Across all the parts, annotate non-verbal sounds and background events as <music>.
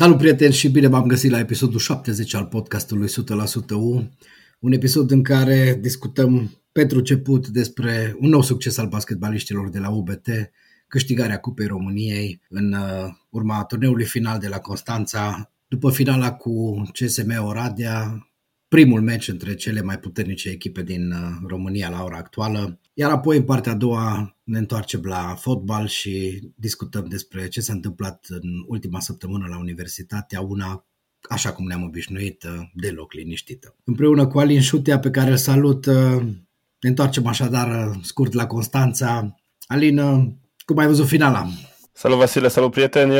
Salut prieteni și bine v-am găsit la episodul 70 al podcastului 100% U, un episod în care discutăm pentru început despre un nou succes al basketbaliștilor de la UBT, câștigarea Cupei României în uh, urma turneului final de la Constanța, după finala cu CSM Oradea, primul meci între cele mai puternice echipe din uh, România la ora actuală. Iar apoi, în partea a doua, ne întoarcem la fotbal și discutăm despre ce s-a întâmplat în ultima săptămână la Universitatea, una așa cum ne-am obișnuit, uh, deloc liniștită. Împreună cu Alin Șutea, pe care îl salut, uh, ne întoarcem așadar scurt la Constanța. Alin, cum ai văzut finala? Salut Vasile, salut prieteni!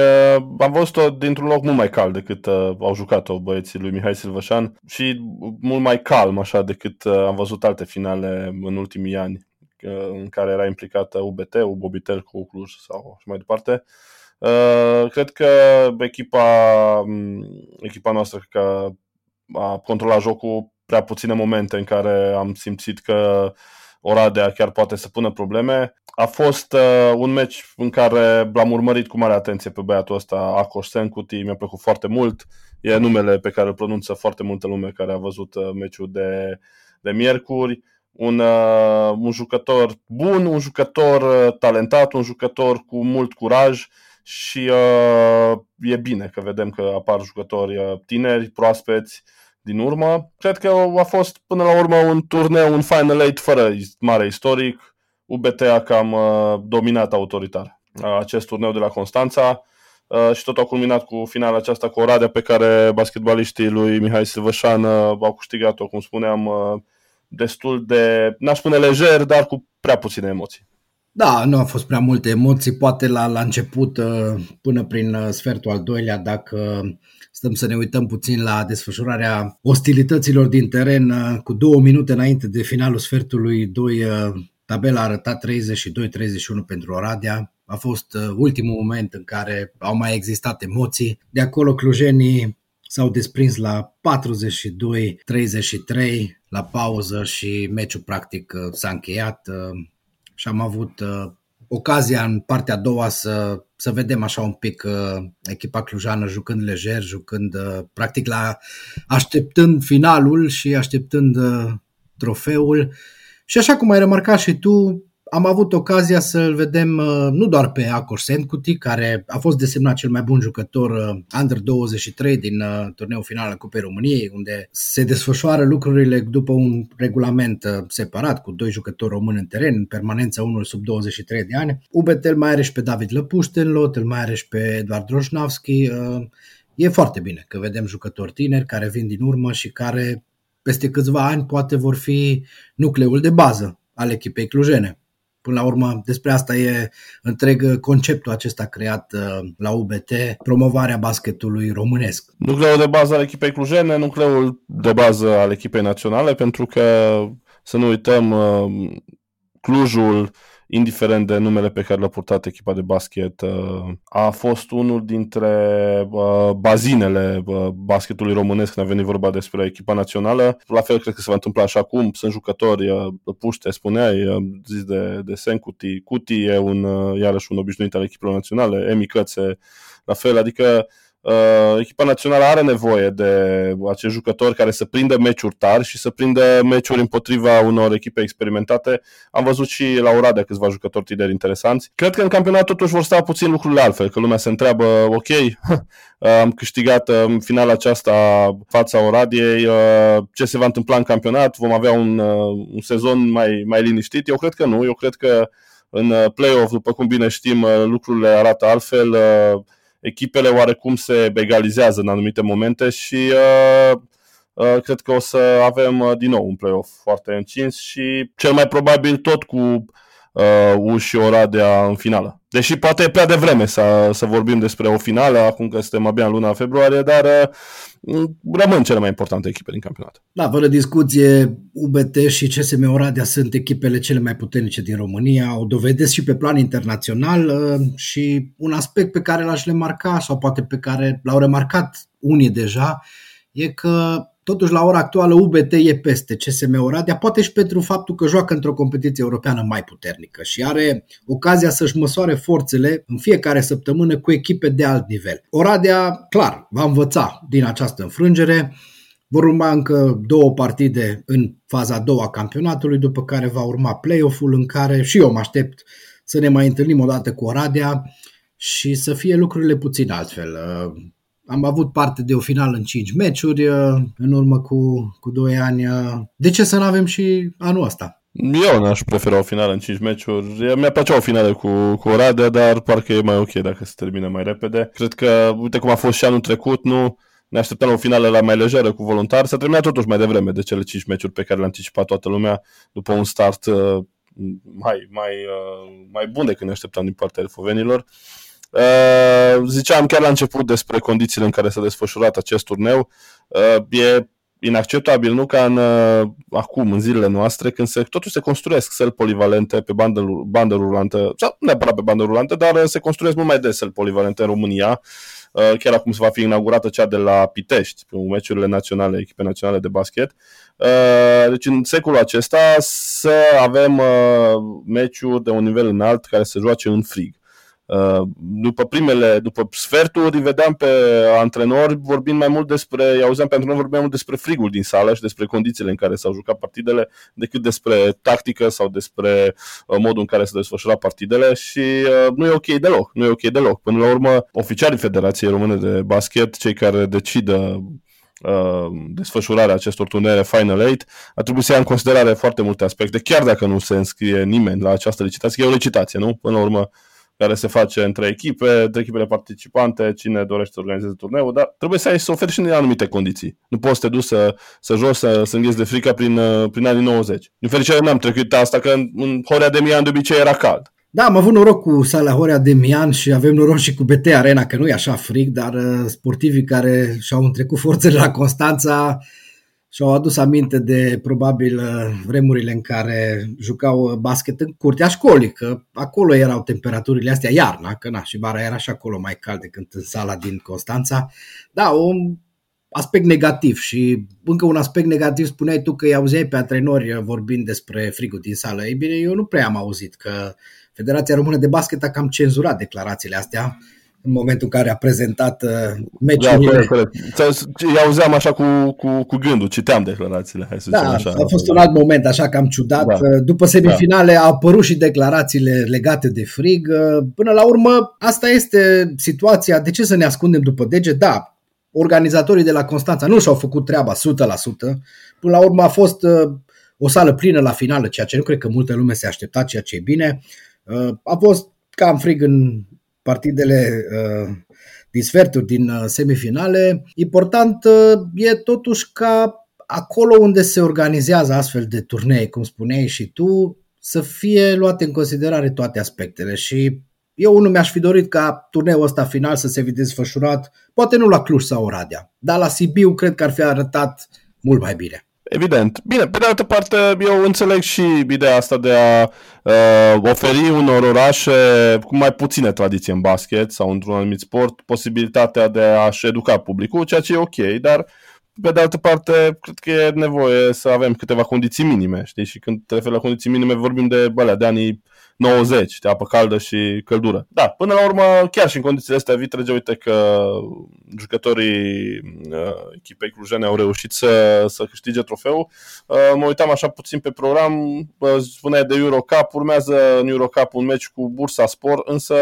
Am văzut-o dintr-un loc mult mai cald decât uh, au jucat-o băieții lui Mihai Silvășan și mult mai calm așa decât uh, am văzut alte finale în ultimii ani uh, în care era implicată UBT, Ubobitel cu Cluj sau și mai departe. Uh, cred că echipa, echipa noastră că a controlat jocul prea puține momente în care am simțit că Oradea chiar poate să pună probleme. A fost uh, un meci în care l-am urmărit cu mare atenție pe băiatul ăsta, Akos Senkuti, mi-a plăcut foarte mult. E numele pe care îl pronunță foarte multă lume care a văzut uh, meciul de, de miercuri. Un, uh, un jucător bun, un jucător uh, talentat, un jucător cu mult curaj și uh, e bine că vedem că apar jucători uh, tineri, proaspeți, din urmă. Cred că a fost până la urmă un turneu, un Final Eight fără mare istoric. UBT a cam uh, dominat autoritar uh, acest turneu de la Constanța uh, și tot a culminat cu finala aceasta cu Oradea pe care basketbaliștii lui Mihai Silvășan au câștigat-o, cum spuneam, destul de, n-aș spune lejer, dar cu prea puține emoții. Da, nu au fost prea multe emoții, poate la, la început, până prin sfertul al doilea, dacă stăm să ne uităm puțin la desfășurarea ostilităților din teren cu două minute înainte de finalul sfertului 2, tabela a arătat 32-31 pentru Oradea. A fost ultimul moment în care au mai existat emoții. De acolo clujenii s-au desprins la 42-33 la pauză și meciul practic s-a încheiat și am avut ocazia în partea a doua să, să vedem așa un pic uh, echipa clujană jucând lejer, jucând uh, practic la așteptând finalul și așteptând uh, trofeul. Și așa cum ai remarcat și tu, am avut ocazia să-l vedem uh, nu doar pe Akor Senkuti, care a fost desemnat cel mai bun jucător uh, Under 23 din uh, turneul final al Cupei României, unde se desfășoară lucrurile după un regulament separat, cu doi jucători români în teren, în permanență unul sub 23 de ani. UBT îl mai are și pe David Lăpuștenlot, îl mai are și pe Eduard Droșnavski. E foarte bine că vedem jucători tineri care vin din urmă și care peste câțiva ani poate vor fi nucleul de bază al echipei clujene. Până la urmă, despre asta e întreg conceptul acesta creat uh, la UBT, promovarea basketului românesc. Nucleul de bază al echipei clujene, nucleul de bază al echipei naționale, pentru că, să nu uităm, uh, Clujul indiferent de numele pe care l-a purtat echipa de basket, uh, a fost unul dintre uh, bazinele uh, basketului românesc când a venit vorba despre echipa națională. La fel cred că se va întâmpla așa cum sunt jucători puște, spuneai, zis de, de Sencuti. Cuti e un, iarăși un obișnuit al echipelor naționale, Emi Cățe, la fel, adică uh, echipa națională are nevoie de acești jucători care să prindă meciuri tari și să prindă meciuri împotriva unor echipe experimentate. Am văzut și la Oradea câțiva jucători tineri interesanți. Cred că în campionat totuși vor sta puțin lucrurile altfel, că lumea se întreabă, ok, <laughs> am câștigat uh, în finala aceasta fața Oradiei, uh, ce se va întâmpla în campionat, vom avea un, uh, un sezon mai, mai liniștit. Eu cred că nu, eu cred că în play-off, după cum bine știm, lucrurile arată altfel echipele oarecum se egalizează în anumite momente și uh, uh, cred că o să avem uh, din nou un play-off foarte încins și cel mai probabil tot cu uh, U și Oradea în finală. Deși poate e prea devreme să, să vorbim despre o finală, acum că suntem abia în luna februarie, dar uh, rămân cele mai importante echipe din campionat. Da, fără discuție, UBT și CSM Oradea sunt echipele cele mai puternice din România, o dovedesc și pe plan internațional uh, și un aspect pe care l-aș remarca sau poate pe care l-au remarcat unii deja, e că totuși la ora actuală UBT e peste CSM Oradea, poate și pentru faptul că joacă într-o competiție europeană mai puternică și are ocazia să-și măsoare forțele în fiecare săptămână cu echipe de alt nivel. Oradea, clar, va învăța din această înfrângere, vor urma încă două partide în faza a doua a campionatului, după care va urma play-off-ul în care și eu mă aștept să ne mai întâlnim o dată cu Oradea și să fie lucrurile puțin altfel. Uh, am avut parte de o finală în 5 meciuri uh, în urmă cu, cu 2 ani. Uh, de ce să nu avem și anul ăsta? Eu n-aș prefera o finală în 5 meciuri. Mi-a plăcea o finală cu, cu Oradea, dar parcă e mai ok dacă se termină mai repede. Cred că, uite cum a fost și anul trecut, nu ne așteptăm la o finală la mai lejeră cu voluntar. S-a terminat totuși mai devreme de cele 5 meciuri pe care le-a anticipat toată lumea după un start mai, mai, uh, mai bun decât ne așteptam din partea elfovenilor. Uh, ziceam chiar la început despre condițiile în care s-a desfășurat acest turneu. Uh, e inacceptabil, nu ca în, acum, în zilele noastre, când se, totuși se construiesc săli polivalente pe bandă, bandă rulantă, sau nu neapărat pe bandă rulantă, dar se construiesc mult mai des săli polivalente în România. Chiar acum se va fi inaugurată cea de la Pitești, pe meciurile naționale, echipe naționale de basket. Uh, deci în secolul acesta să avem uh, meciuri de un nivel înalt care se joace în frig. Uh, după primele, după sferturi, vedeam pe antrenori vorbind mai mult despre, i auzeam pe antrenori vorbind mai mult despre frigul din sală și despre condițiile în care s-au jucat partidele, decât despre tactică sau despre modul în care se desfășura partidele și nu e ok deloc, nu e ok deloc. Până la urmă, oficialii Federației Române de Basket, cei care decidă Uh, desfășurarea acestor turnere Final 8, a trebuit să ia în considerare foarte multe aspecte, chiar dacă nu se înscrie nimeni la această licitație. E o licitație, nu? Până la urmă, care se face între echipe, între echipele participante, cine dorește să organizeze turneul, dar trebuie să ai să oferi și în anumite condiții. Nu poți să te duci să, să joci, să, să îngheți de frică prin, uh, prin anii 90. Din fericire n-am trecut asta, că în, în Horea de Mian de obicei era cald. Da, am avut noroc cu Sala Horea de Mian și avem noroc și cu BT Arena, că nu e așa frig, dar uh, sportivii care și-au întrecut forțele la Constanța și-au adus aminte de probabil uh, vremurile în care jucau uh, basket în curtea școlii, că acolo erau temperaturile astea iarna, că na, și vara era și acolo mai cald decât în sala din Constanța. Da, un aspect negativ și încă un aspect negativ spuneai tu că îi auzeai pe antrenori vorbind despre frigul din sală. Ei bine, eu nu prea am auzit că Federația Română de Basket a cam cenzurat declarațiile astea în momentul în care a prezentat uh, meciurile. Da, corect, corect. Eu auzeam așa cu, cu, cu gândul, citeam declarațiile. Hai să da, așa. a fost un alt moment așa cam ciudat. Da. Uh, după semifinale da. au apărut și declarațiile legate de frig. Uh, până la urmă, asta este situația. De ce să ne ascundem după dege? Da, organizatorii de la Constanța nu și-au făcut treaba 100%. Până la urmă a fost o sală plină la finală, ceea ce nu cred că multă lume se aștepta, ceea ce e bine. Uh, a fost cam frig în partidele uh, din sferturi, din uh, semifinale. Important e totuși ca acolo unde se organizează astfel de turnee, cum spuneai și tu, să fie luate în considerare toate aspectele și eu nu mi-aș fi dorit ca turneul ăsta final să se fi desfășurat, poate nu la Cluj sau Oradea, dar la Sibiu cred că ar fi arătat mult mai bine. Evident. Bine, pe de altă parte, eu înțeleg și ideea asta de a uh, oferi unor orașe cu mai puține tradiție în basket sau într-un anumit sport posibilitatea de a-și educa publicul, ceea ce e ok, dar pe de altă parte, cred că e nevoie să avem câteva condiții minime, știi? Și când te referi la condiții minime, vorbim de, bălea, de anii 90 de apă caldă și căldură. Da, până la urmă, chiar și în condițiile astea vitrege, uite că jucătorii uh, echipei clujene au reușit să, să câștige trofeul. Uh, mă uitam așa puțin pe program, uh, spunea de Eurocup, urmează în Eurocup un meci cu Bursa Sport, însă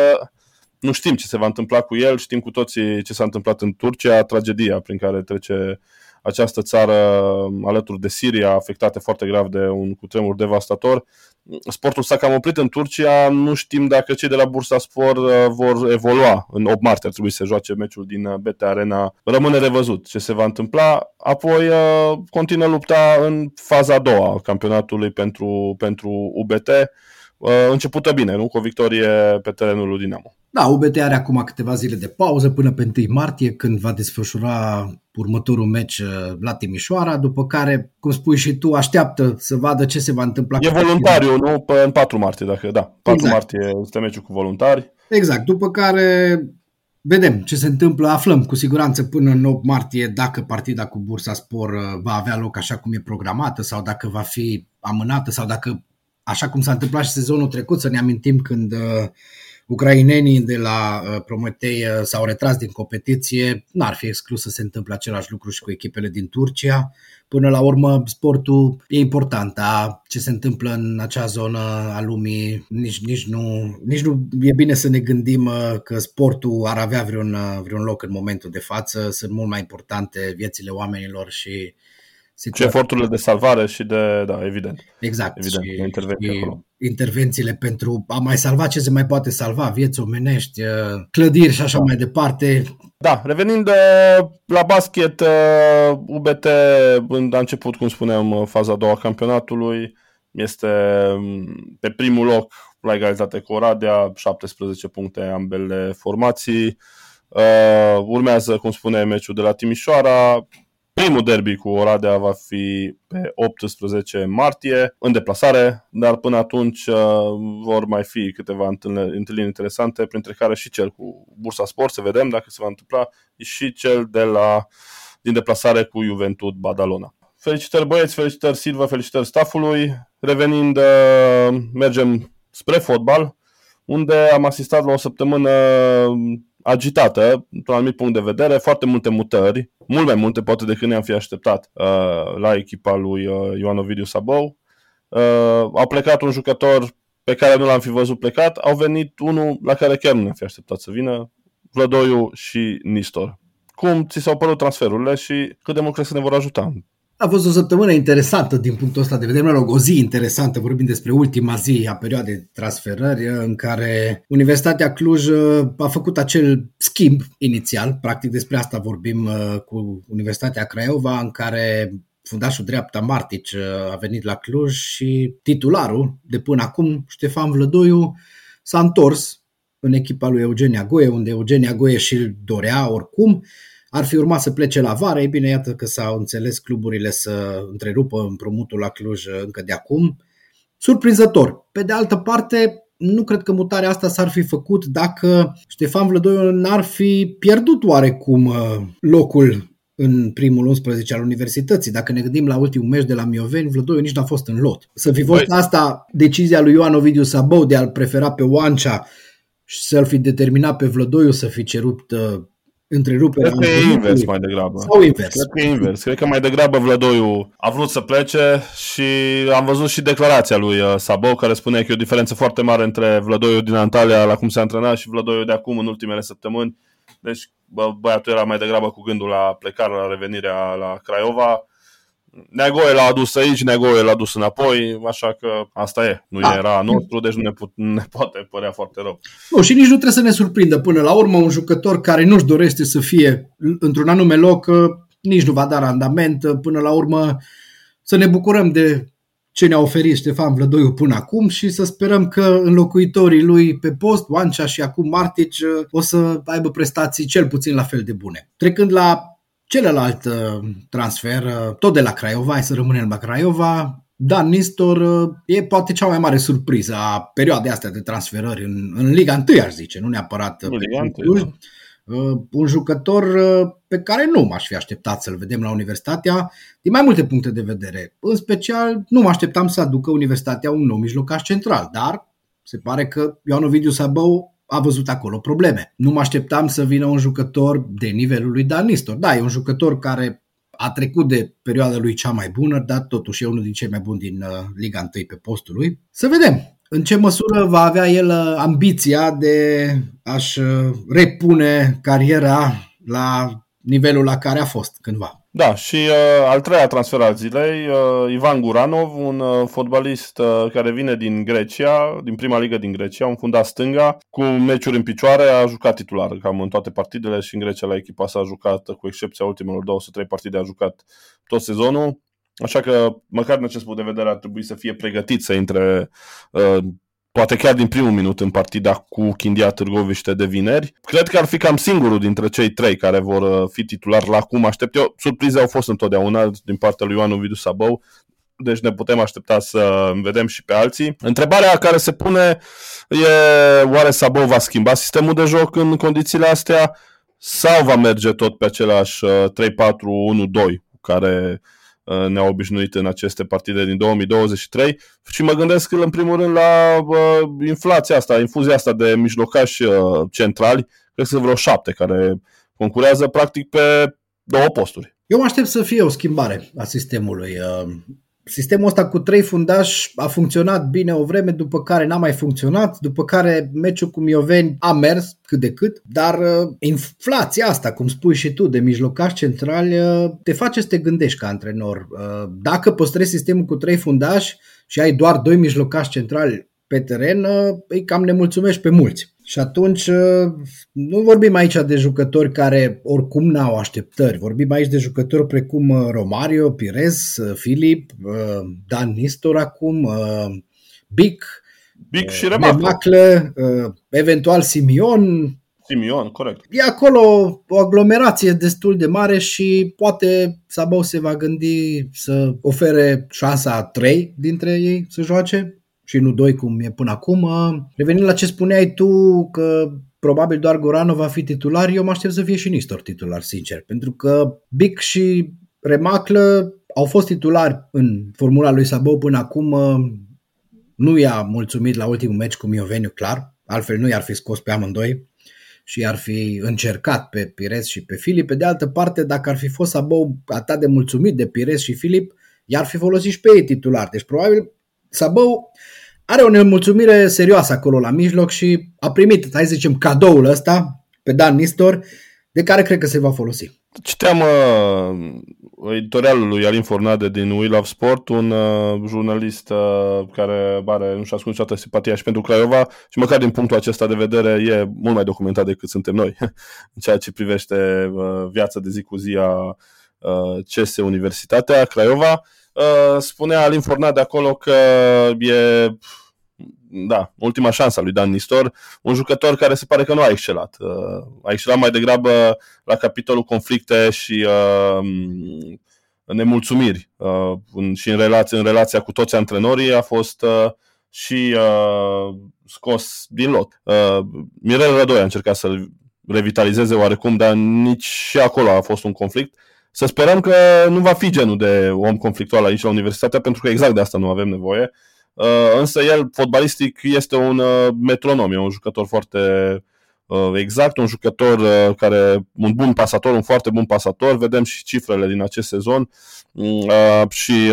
nu știm ce se va întâmpla cu el, știm cu toții ce s-a întâmplat în Turcia, tragedia prin care trece această țară alături de Siria, afectată foarte grav de un cutremur devastator. Sportul s-a cam oprit în Turcia, nu știm dacă cei de la Bursa Sport uh, vor evolua. În 8 martie ar trebui să joace meciul din uh, BT Arena. Rămâne revăzut ce se va întâmpla. Apoi uh, continuă lupta în faza a doua a campionatului pentru, pentru UBT. Începută bine, nu? Cu o victorie pe terenul lui Dinamo. Da, UBT are acum câteva zile de pauză până pe 1 martie, când va desfășura următorul meci uh, la Timișoara, după care, cum spui și tu, așteaptă să vadă ce se va întâmpla. E voluntariu, nu? În 4 martie, dacă da. 4 exact. martie este meciul cu voluntari. Exact, după care vedem ce se întâmplă, aflăm cu siguranță până în 8 martie dacă partida cu Bursa Spor uh, va avea loc așa cum e programată sau dacă va fi amânată sau dacă, așa cum s-a întâmplat și sezonul trecut, să ne amintim când uh, ucrainenii de la uh, Prometei uh, s-au retras din competiție, n-ar fi exclus să se întâmple același lucru și cu echipele din Turcia. Până la urmă, sportul e important, dar ce se întâmplă în acea zonă a lumii, nici, nici, nu, nici nu e bine să ne gândim uh, că sportul ar avea vreun, vreun loc în momentul de față. Sunt mult mai importante viețile oamenilor și situația. Și eforturile de salvare și de, da, evident. Exact. Evident, și, intervenție și acolo. intervențiile pentru a mai salva ce se mai poate salva, vieți omenești, uh, clădiri și așa da. mai departe. Da, revenind de, la basket, UBT a început, cum spuneam, faza a doua a campionatului, este mm, pe primul loc la egalitate cu Oradea, 17 puncte ambele formații. Uh, urmează, cum spune, meciul de la Timișoara, Primul derby cu Oradea va fi pe 18 martie, în deplasare, dar până atunci uh, vor mai fi câteva întâlniri interesante, printre care și cel cu Bursa Sport, să vedem dacă se va întâmpla, și cel de la, din deplasare cu Juventud Badalona. Felicitări băieți, felicitări Silva, felicitări staffului. Revenind, uh, mergem spre fotbal, unde am asistat la o săptămână agitată, într-un anumit punct de vedere, foarte multe mutări, mult mai multe poate decât ne-am fi așteptat uh, la echipa lui uh, Ioan Ovidiu Sabou. Uh, au plecat un jucător pe care nu l-am fi văzut plecat, au venit unul la care chiar nu ne-am fi așteptat să vină, Vlădoiu și Nistor. Cum ți s-au părut transferurile și cât de mult crezi că ne vor ajuta a fost o săptămână interesantă din punctul ăsta de vedere, mă rog, o zi interesantă, vorbim despre ultima zi a perioadei de transferări în care Universitatea Cluj uh, a făcut acel schimb inițial, practic despre asta vorbim uh, cu Universitatea Craiova, în care fundașul dreapta Martic uh, a venit la Cluj și titularul de până acum, Ștefan Vlădoiu, s-a întors în echipa lui Eugenia Goie, unde Eugenia Goie și dorea oricum ar fi urmat să plece la vară, e bine, iată că s-au înțeles cluburile să întrerupă împrumutul la Cluj încă de acum. Surprinzător. Pe de altă parte, nu cred că mutarea asta s-ar fi făcut dacă Ștefan Vlădoiu n-ar fi pierdut oarecum uh, locul în primul 11 al universității. Dacă ne gândim la ultimul meci de la Mioveni, Vlădoiu nici n-a fost în lot. Să fi fost asta decizia lui Ioan Ovidiu Sabou de a-l prefera pe Oancea și să-l fi determinat pe Vlădoiu să fi cerut uh, întreruperea. Cred că e invers mai degrabă. Sau invers. Cred că e invers. Cred că mai degrabă Vlădoiu a vrut să plece și am văzut și declarația lui uh, Sabou care spune că e o diferență foarte mare între Vlădoiu din Antalya la cum se antrena și Vlădoiu de acum în ultimele săptămâni. Deci bă, băiatul era mai degrabă cu gândul la plecare, la revenirea la Craiova Negoie l-a adus aici, Negoie l-a adus înapoi, așa că asta e. Nu da. era nostru, deci nu ne, pu- ne poate părea foarte rău. Nu, și nici nu trebuie să ne surprindă până la urmă un jucător care nu-și dorește să fie într-un anume loc, nici nu va da randament, până la urmă să ne bucurăm de ce ne-a oferit Ștefan Vlădoiu până acum și să sperăm că înlocuitorii lui pe post, Oancea și acum Martici, o să aibă prestații cel puțin la fel de bune. Trecând la Celălalt uh, transfer, uh, tot de la Craiova, hai să rămânem la Craiova, Dan Nistor uh, e poate cea mai mare surpriză a perioadei astea de transferări în, în Liga 1, aș zice, nu neapărat în Liga 1, da. Un jucător pe care nu m-aș fi așteptat să-l vedem la Universitatea, din mai multe puncte de vedere. În special, nu mă așteptam să aducă Universitatea un nou mijlocaș central, dar se pare că Ioan Ovidiu Sabău a văzut acolo probleme. Nu mă așteptam să vină un jucător de nivelul lui Dan Nistor. Da, e un jucător care a trecut de perioada lui cea mai bună, dar totuși e unul din cei mai buni din uh, Liga 1 pe postul lui. Să vedem în ce măsură va avea el uh, ambiția de a-și uh, repune cariera la nivelul la care a fost cândva. Da, și uh, al treia transfer al zilei, uh, Ivan Guranov, un uh, fotbalist uh, care vine din Grecia, din prima ligă din Grecia, un fundat stânga, cu meciuri în picioare, a jucat titular cam în toate partidele și în Grecia la echipa s-a jucat, cu excepția ultimelor 203 partide, a jucat tot sezonul. Așa că, măcar din acest punct de vedere, ar trebui să fie pregătit să intre uh, poate chiar din primul minut în partida cu Chindia Târgoviște de vineri. Cred că ar fi cam singurul dintre cei trei care vor uh, fi titulari la cum aștept eu. Surprize au fost întotdeauna din partea lui Ioan Ovidiu Sabău, deci ne putem aștepta să vedem și pe alții. Întrebarea care se pune e oare Sabou va schimba sistemul de joc în condițiile astea sau va merge tot pe același 3-4-1-2 care uh, ne-au obișnuit în aceste partide din 2023 și mă gândesc în primul rând la uh, inflația asta, infuzia asta de mijlocași uh, centrali, cred că sunt vreo șapte care concurează practic pe două posturi. Eu mă aștept să fie o schimbare a sistemului. Uh, sistemul ăsta cu trei fundași a funcționat bine o vreme, după care n-a mai funcționat, după care meciul cu Mioveni a mers cât de cât, dar uh, inflația asta, cum spui și tu, de mijlocași centrali, uh, te face să te gândești ca antrenor. Dacă păstrezi sistemul cu trei fundași și ai doar doi mijlocași centrali pe teren, îi cam nemulțumești pe mulți. Și atunci uh, nu vorbim aici de jucători care oricum n-au așteptări. Vorbim aici de jucători precum uh, Romario, Pires, uh, Filip, Dan Nistor acum, Bic, Bic și Remacle, eventual Simion. Simion, corect. E acolo o aglomerație destul de mare și poate Sabau se va gândi să ofere șansa a trei dintre ei să joace și nu doi cum e până acum. Revenind la ce spuneai tu că probabil doar Gorano va fi titular, eu mă aștept să fie și Nistor titular, sincer, pentru că Bic și Remaclă au fost titulari în formula lui Sabou până acum, nu i-a mulțumit la ultimul meci cu Mioveniu, clar, altfel nu i-ar fi scos pe amândoi și ar fi încercat pe Pires și pe Filip. Pe de altă parte, dacă ar fi fost Sabou atât de mulțumit de Pires și Filip, i-ar fi folosit și pe ei titular. Deci probabil Sabou are o nemulțumire serioasă acolo la mijloc și a primit, hai să zicem, cadoul ăsta pe Dan Nistor, de care cred că se va folosi. Citeam uh, editorialul lui Alin Fornade din We Love Sport, un uh, jurnalist uh, care are, nu și ascunde niciodată simpatia și pentru Craiova și măcar din punctul acesta de vedere e mult mai documentat decât suntem noi <laughs> în ceea ce privește uh, viața de zi cu zi a uh, CS Universitatea Craiova. Uh, spunea Alin Fornade acolo că e da, ultima șansă a lui Dan Nistor, un jucător care se pare că nu a excelat. Uh, a excelat mai degrabă la capitolul conflicte și uh, nemulțumiri uh, și în relația, în relația cu toți antrenorii a fost uh, și uh, scos din lot. Uh, Mirel Rădoi a încercat să-l revitalizeze oarecum, dar nici și acolo a fost un conflict. Să sperăm că nu va fi genul de om conflictual aici la universitatea, pentru că exact de asta nu avem nevoie. Uh, Uh, însă el, fotbalistic, este un uh, metronom, e un jucător foarte uh, exact, un jucător care, un bun pasator, un foarte bun pasator, vedem și cifrele din acest sezon și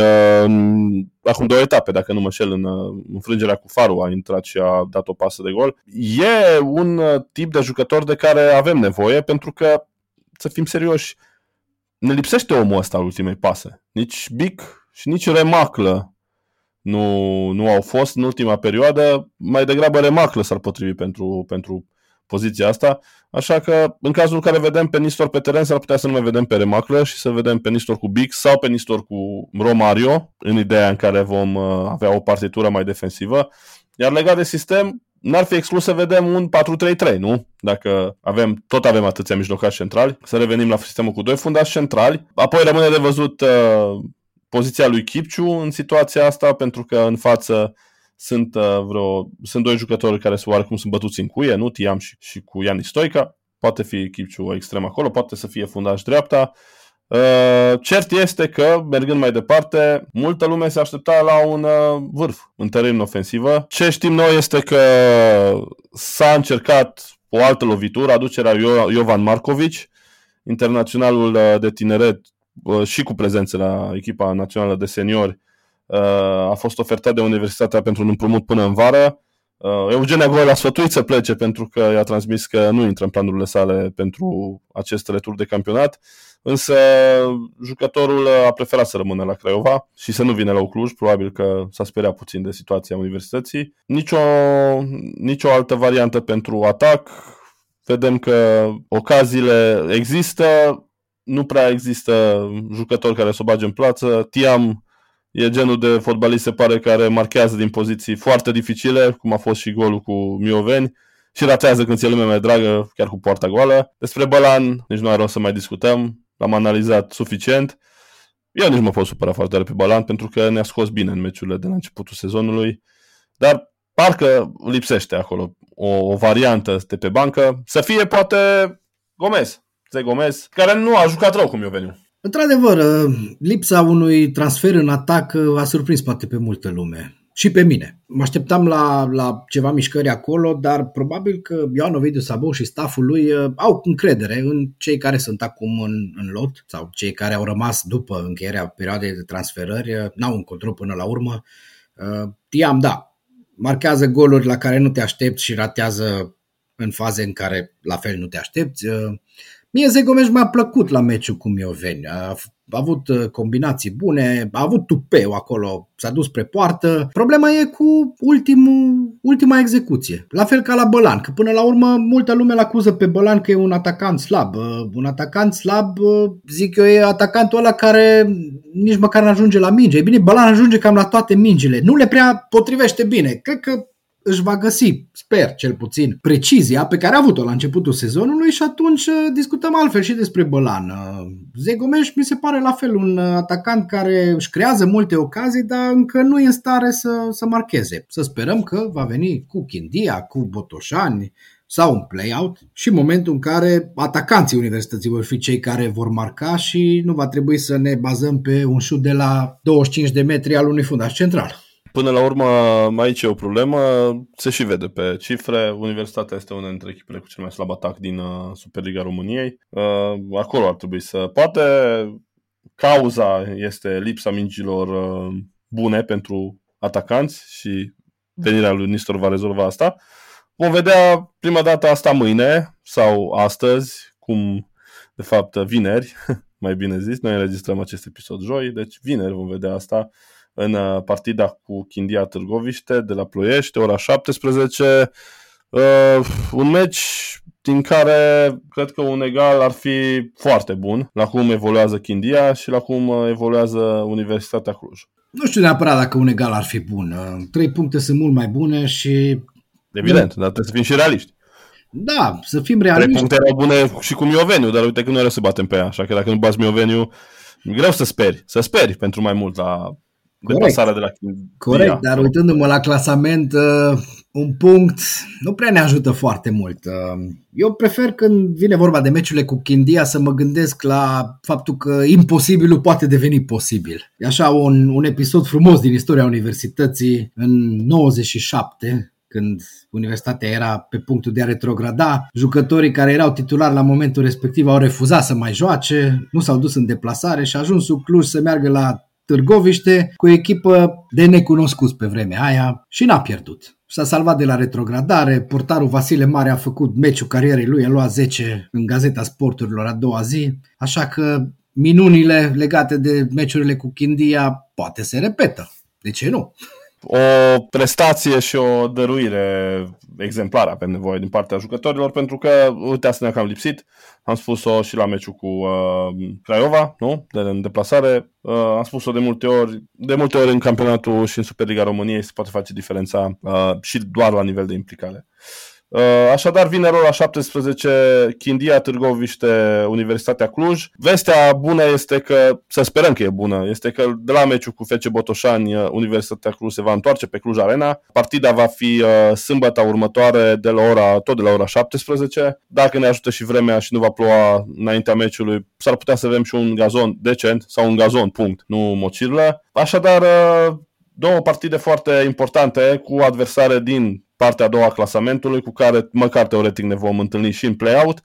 acum două etape, dacă nu mă șel, în înfrângerea cu Faru a intrat și a dat o pasă de gol. E un tip de jucător de care avem nevoie pentru că, să fim serioși, ne lipsește omul ăsta al ultimei pase. Nici Bic și nici Remaclă nu, nu au fost în ultima perioadă, mai degrabă Remaclă s-ar potrivi pentru, pentru poziția asta, așa că în cazul în care vedem pe Nistor pe teren, s-ar putea să nu mai vedem pe Remaclă și să vedem pe Nistor cu Bix sau pe Nistor cu Romario, în ideea în care vom uh, avea o partitură mai defensivă. Iar legat de sistem, n-ar fi exclus să vedem un 4-3-3, nu? Dacă avem, tot avem atâția mijlocași centrali, să revenim la sistemul cu doi fundași centrali. Apoi rămâne de văzut uh, poziția lui Kipciu în situația asta, pentru că în față sunt, uh, vreo, sunt doi jucători care sunt oarecum sunt bătuți în cuie, nu? Tiam și, și cu Iani Stoica. Poate fi Kipciu extrem acolo, poate să fie fundaș dreapta. Uh, cert este că, mergând mai departe, multă lume se aștepta la un uh, vârf în teren ofensivă. Ce știm noi este că s-a încercat o altă lovitură, aducerea Jovan Markovic, internaționalul uh, de tineret și cu prezență la echipa națională de seniori. Uh, a fost ofertat de Universitatea pentru un împrumut până în vară. Uh, Eugen Agoi a sfătuit să plece pentru că i-a transmis că nu intră în planurile sale pentru acest retur de campionat, însă jucătorul a preferat să rămână la Craiova și să nu vină la Cluj, probabil că s-a speriat puțin de situația universității. Nicio, nicio altă variantă pentru atac, vedem că ocaziile există, nu prea există jucători care să o bage în plață. Tiam e genul de fotbalist, se pare, care marchează din poziții foarte dificile, cum a fost și golul cu Mioveni, și ratează când ți-e lumea mai dragă, chiar cu poarta goală. Despre Balan, nici nu are rost să mai discutăm, l-am analizat suficient. Eu nici mă pot supăra foarte tare pe Balan pentru că ne-a scos bine în meciurile de la începutul sezonului, dar parcă lipsește acolo o, o variantă de pe bancă. Să fie poate Gomez, Ze Gomez, care nu a jucat rău cum eu veniu. Într-adevăr, lipsa unui transfer în atac a surprins poate pe multă lume și pe mine. Mă așteptam la, la ceva mișcări acolo, dar probabil că Ioan Ovidiu Sabou și staful lui uh, au încredere în cei care sunt acum în, în lot sau cei care au rămas după încheierea perioadei de transferări, uh, n-au un control până la urmă. Uh, Tiam, da, marchează goluri la care nu te aștepți și ratează în faze în care la fel nu te aștepți. Mie Zegomeș mi-a plăcut la meciul cu Mioveni. A a avut uh, combinații bune, a avut tupeu acolo, s-a dus spre poartă. Problema e cu ultimul, ultima execuție. La fel ca la Bălan, că până la urmă multă lume îl acuză pe Bălan că e un atacant slab. Uh, un atacant slab, uh, zic eu, e atacantul ăla care nici măcar nu ajunge la minge. E bine, Bălan ajunge cam la toate mingile. Nu le prea potrivește bine. Cred că își va găsi, sper cel puțin, precizia pe care a avut-o la începutul sezonului și atunci uh, discutăm altfel și despre Bălan. Uh, Zegomeș mi se pare la fel un uh, atacant care își creează multe ocazii, dar încă nu e în stare să, să marcheze. Să sperăm că va veni cu Chindia, cu Botoșani, sau un play-out și în momentul în care atacanții universității vor fi cei care vor marca și nu va trebui să ne bazăm pe un șut de la 25 de metri al unui fundaș central. Până la urmă, aici e o problemă, se și vede pe cifre. Universitatea este una dintre echipele cu cel mai slab atac din uh, Superliga României. Uh, acolo ar trebui să... Poate cauza este lipsa mingilor uh, bune pentru atacanți și venirea lui Nistor va rezolva asta. Vom vedea prima dată asta mâine sau astăzi, cum de fapt vineri, <laughs> mai bine zis. Noi înregistrăm acest episod joi, deci vineri vom vedea asta în uh, partida cu Chindia Târgoviște de la Ploiești, ora 17. Uh, un meci din care cred că un egal ar fi foarte bun la cum evoluează Chindia și la cum uh, evoluează Universitatea Cluj. Nu știu neapărat dacă un egal ar fi bun. Uh, trei puncte sunt mult mai bune și... Evident, dar trebuie să fim și realiști. Da, să fim realiști. Trei puncte erau bune și cu Mioveniu, dar uite că nu era să batem pe ea, așa că dacă nu bați Mioveniu, e greu să speri, să speri pentru mai mult la Corect. de la Corect, dar uitându-mă la clasament, uh, un punct nu prea ne ajută foarte mult. Uh, eu prefer când vine vorba de meciurile cu Chindia să mă gândesc la faptul că imposibilul poate deveni posibil. E așa un, un episod frumos din istoria universității în 97, când universitatea era pe punctul de a retrograda. Jucătorii care erau titulari la momentul respectiv au refuzat să mai joace, nu s-au dus în deplasare și a ajuns sub Cluj să meargă la Târgoviște cu o echipă de necunoscut pe vremea aia și n-a pierdut. S-a salvat de la retrogradare, portarul Vasile Mare a făcut meciul carierei lui, a luat 10 în Gazeta Sporturilor a doua zi, așa că minunile legate de meciurile cu Chindia poate se repetă. De ce nu? O prestație și o dăruire exemplară pe nevoie din partea jucătorilor, pentru că, uite, asta ne-a cam lipsit. Am spus-o și la meciul cu uh, Craiova, nu? De în deplasare. Uh, am spus-o de multe ori. De multe ori în campionatul și în Superliga României se poate face diferența uh, și doar la nivel de implicare. Uh, așadar, vine ora 17, Chindia, Târgoviște, Universitatea Cluj. Vestea bună este că, să sperăm că e bună, este că de la meciul cu FC Botoșani, uh, Universitatea Cluj se va întoarce pe Cluj Arena. Partida va fi uh, sâmbătă următoare, de la ora, tot de la ora 17. Dacă ne ajută și vremea și nu va ploua înaintea meciului, s-ar putea să avem și un gazon decent sau un gazon, punct, nu mocirlă. Așadar, două partide foarte importante cu adversare din partea a doua a clasamentului, cu care măcar teoretic ne vom întâlni și în play-out,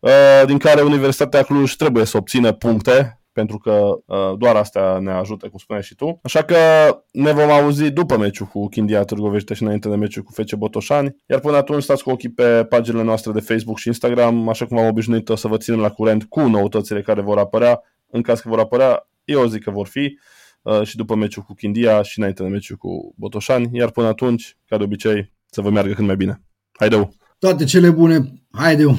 uh, din care Universitatea Cluj trebuie să obțină puncte, pentru că uh, doar astea ne ajută, cum spuneai și tu. Așa că ne vom auzi după meciul cu Chindia Târgovește și înainte de meciul cu FC Botoșani. Iar până atunci stați cu ochii pe paginile noastre de Facebook și Instagram, așa cum am obișnuit o să vă ținem la curent cu noutățile care vor apărea. În caz că vor apărea, eu zic că vor fi. Uh, și după meciul cu Chindia și înainte de meciul cu Botoșani. Iar până atunci, ca de obicei, să vă meargă cât mai bine. Haideu! Toate cele bune! Haideu!